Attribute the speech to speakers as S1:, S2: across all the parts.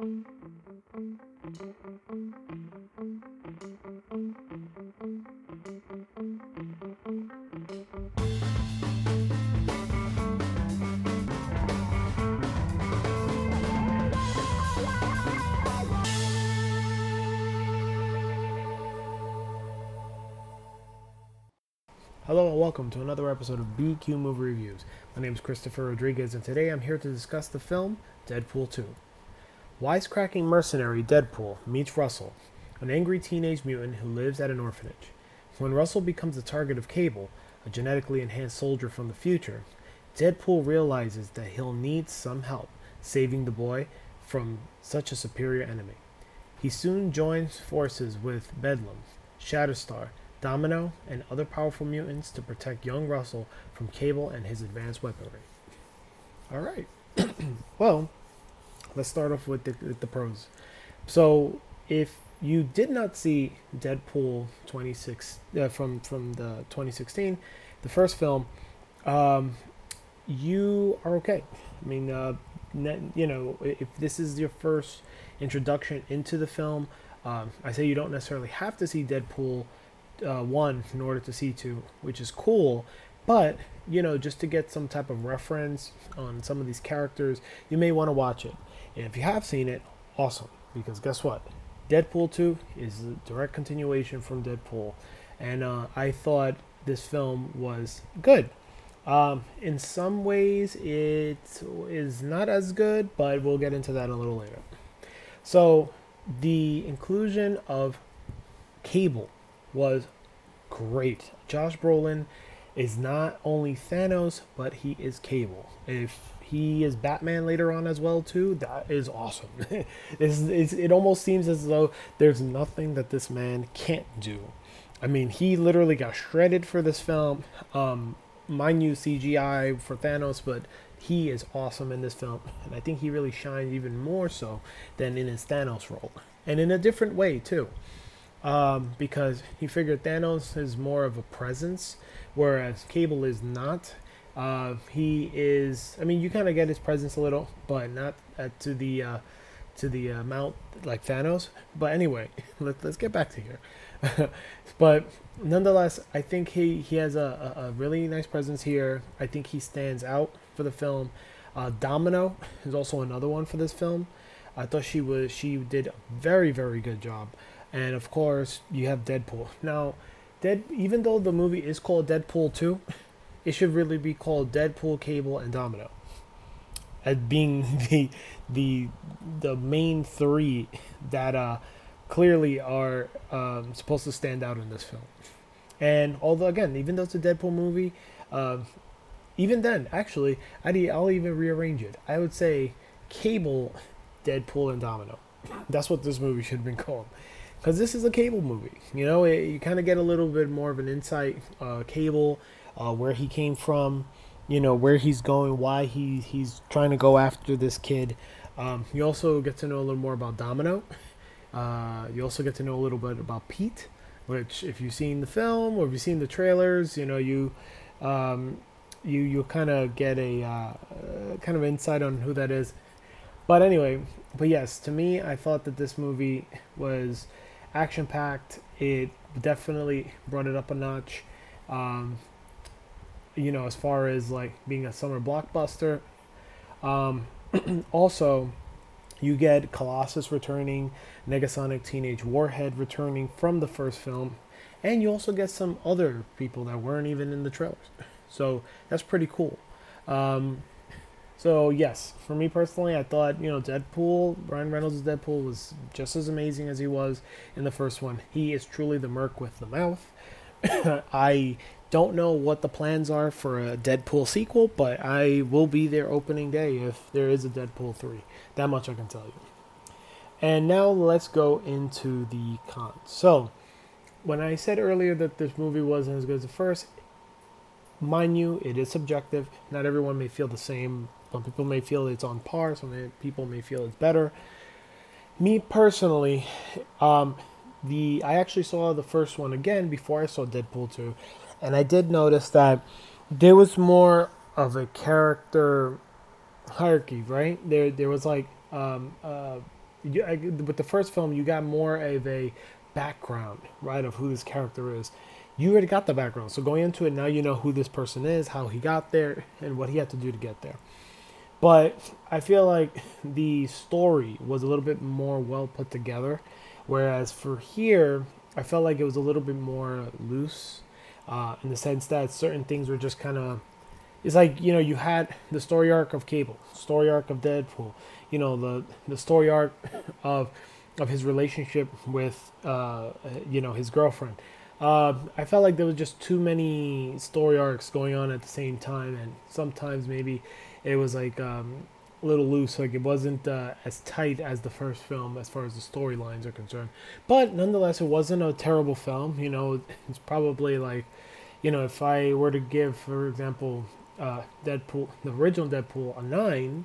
S1: Hello and welcome to another episode of BQ Movie Reviews. My name is Christopher Rodriguez, and today I'm here to discuss the film Deadpool 2. Wisecracking mercenary Deadpool meets Russell, an angry teenage mutant who lives at an orphanage. When Russell becomes the target of Cable, a genetically enhanced soldier from the future, Deadpool realizes that he'll need some help saving the boy from such a superior enemy. He soon joins forces with Bedlam, Shatterstar, Domino, and other powerful mutants to protect young Russell from Cable and his advanced weaponry. All right. well, let's start off with the, with the pros. So, if you did not see Deadpool 26 uh, from from the 2016, the first film, um, you are okay. I mean, uh, you know, if this is your first introduction into the film, um, I say you don't necessarily have to see Deadpool uh, one in order to see two, which is cool. But you know, just to get some type of reference on some of these characters, you may want to watch it. And if you have seen it, awesome. Because guess what? Deadpool 2 is a direct continuation from Deadpool. And uh, I thought this film was good. Um, in some ways, it is not as good, but we'll get into that a little later. So, the inclusion of Cable was great. Josh Brolin is not only Thanos, but he is Cable. If he is Batman later on as well too, that is awesome. it's, it's, it almost seems as though there's nothing that this man can't do. I mean, he literally got shredded for this film. Um, mind you, CGI for Thanos, but he is awesome in this film, and I think he really shines even more so than in his Thanos role, and in a different way too um, because he figured Thanos is more of a presence, whereas Cable is not. Uh, he is. I mean, you kind of get his presence a little, but not uh, to the uh, to the amount like Thanos. But anyway, let, let's get back to here. but nonetheless, I think he he has a, a, a, really nice presence here. I think he stands out for the film. Uh, Domino is also another one for this film. I thought she was she did a very very good job and of course you have Deadpool. Now, Dead even though the movie is called Deadpool 2, it should really be called Deadpool, Cable, and Domino. As being the the the main three that uh, clearly are um, supposed to stand out in this film. And although again, even though it's a Deadpool movie, uh, even then, actually, I'd, I'll even rearrange it. I would say Cable, Deadpool, and Domino. That's what this movie should have been called because this is a cable movie. You know, it, you kind of get a little bit more of an insight. Uh, cable, uh, where he came from, you know, where he's going, why he he's trying to go after this kid. Um, you also get to know a little more about Domino. Uh, you also get to know a little bit about Pete, which if you've seen the film or if you've seen the trailers, you know you. Um, you you kind of get a uh, kind of insight on who that is, but anyway, but yes, to me, I thought that this movie was action packed. It definitely brought it up a notch. Um, you know, as far as like being a summer blockbuster. Um, also, you get Colossus returning, Negasonic Teenage Warhead returning from the first film, and you also get some other people that weren't even in the trailers. So that's pretty cool. Um, so yes, for me personally, I thought you know Deadpool, Ryan Reynolds' Deadpool was just as amazing as he was in the first one. He is truly the merc with the mouth. I don't know what the plans are for a Deadpool sequel, but I will be there opening day if there is a Deadpool 3. That much I can tell you. And now let's go into the cons. So, when I said earlier that this movie wasn't as good as the first, mind you, it is subjective. Not everyone may feel the same some people may feel it's on par. Some people may feel it's better. Me personally, um, the I actually saw the first one again before I saw Deadpool 2, and I did notice that there was more of a character hierarchy, right? There, there was like um, uh, you, I, with the first film, you got more of a background, right, of who this character is. You already got the background, so going into it now, you know who this person is, how he got there, and what he had to do to get there. But I feel like the story was a little bit more well put together, whereas for here, I felt like it was a little bit more loose, uh, in the sense that certain things were just kind of. It's like you know you had the story arc of Cable, story arc of Deadpool, you know the the story arc of of his relationship with uh, you know his girlfriend. Uh, I felt like there was just too many story arcs going on at the same time, and sometimes maybe it was like um, a little loose, like it wasn't uh, as tight as the first film as far as the storylines are concerned. But nonetheless, it wasn't a terrible film. You know, it's probably like, you know, if I were to give, for example, uh, Deadpool, the original Deadpool, a nine,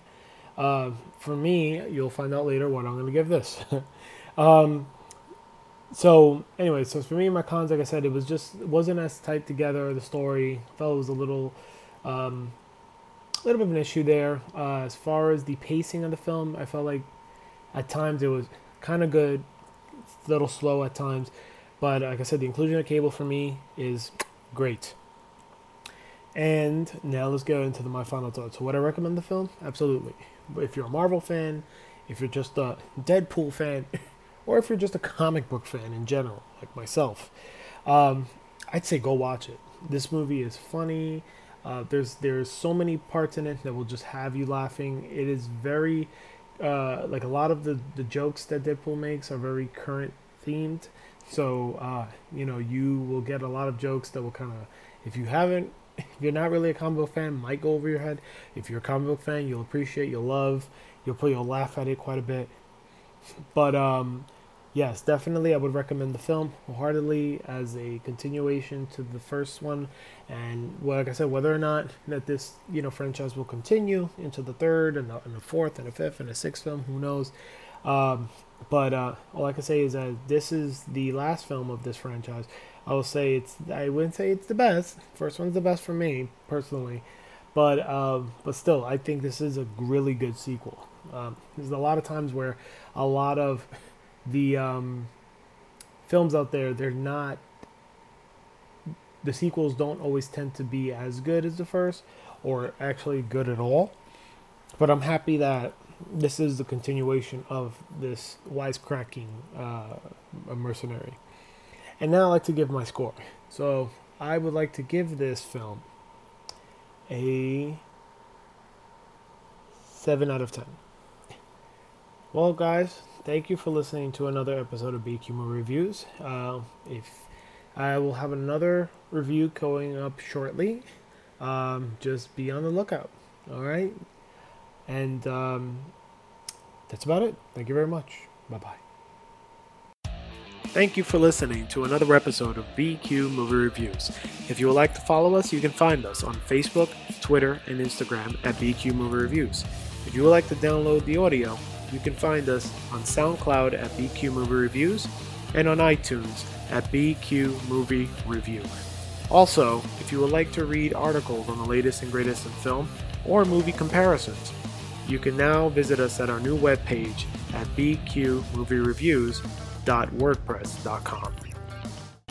S1: uh, for me, you'll find out later what I'm going to give this. um, so anyway, so for me, my cons, like I said, it was just wasn't as tight together. The story felt was a little. Um, little bit of an issue there. Uh, as far as the pacing of the film, I felt like at times it was kind of good, a little slow at times. But like I said, the inclusion of cable for me is great. And now let's go into the, my final thoughts. So, would I recommend the film? Absolutely. If you're a Marvel fan, if you're just a Deadpool fan, or if you're just a comic book fan in general, like myself, um, I'd say go watch it. This movie is funny. Uh, there's there's so many parts in it that will just have you laughing. It is very uh, like a lot of the the jokes that Deadpool makes are very current themed. So uh, you know you will get a lot of jokes that will kind of if you haven't if you're not really a comic book fan might go over your head. If you're a comic book fan, you'll appreciate, you'll love, you'll probably you'll laugh at it quite a bit. But um, yes, definitely I would recommend the film wholeheartedly as a continuation to the first one. And like I said, whether or not that this you know franchise will continue into the third and the, and the fourth and the fifth and the sixth film, who knows? Um, but uh, all I can say is that this is the last film of this franchise. I will say it's I wouldn't say it's the best. First one's the best for me personally, but um, but still I think this is a really good sequel. Um, there's a lot of times where a lot of the um, films out there they're not the sequels don't always tend to be as good as the first or actually good at all. But i'm happy that this is the continuation of this wisecracking uh, mercenary. And now i'd like to give my score. So i would like to give this film a 7 out of 10 well guys thank you for listening to another episode of BQ Movie Reviews. Uh, if I will have another review going up shortly, um, just be on the lookout. All right, and um, that's about it. Thank you very much. Bye bye. Thank you for listening to another episode of BQ Movie Reviews. If you would like to follow us, you can find us on Facebook, Twitter, and Instagram at BQ Movie Reviews. If you would like to download the audio, you can find us on SoundCloud at BQ Movie Reviews and on iTunes at BQ Movie Review. Also, if you would like to read articles on the latest and greatest in film or movie comparisons, you can now visit us at our new webpage at bqmoviereviews.wordpress.com.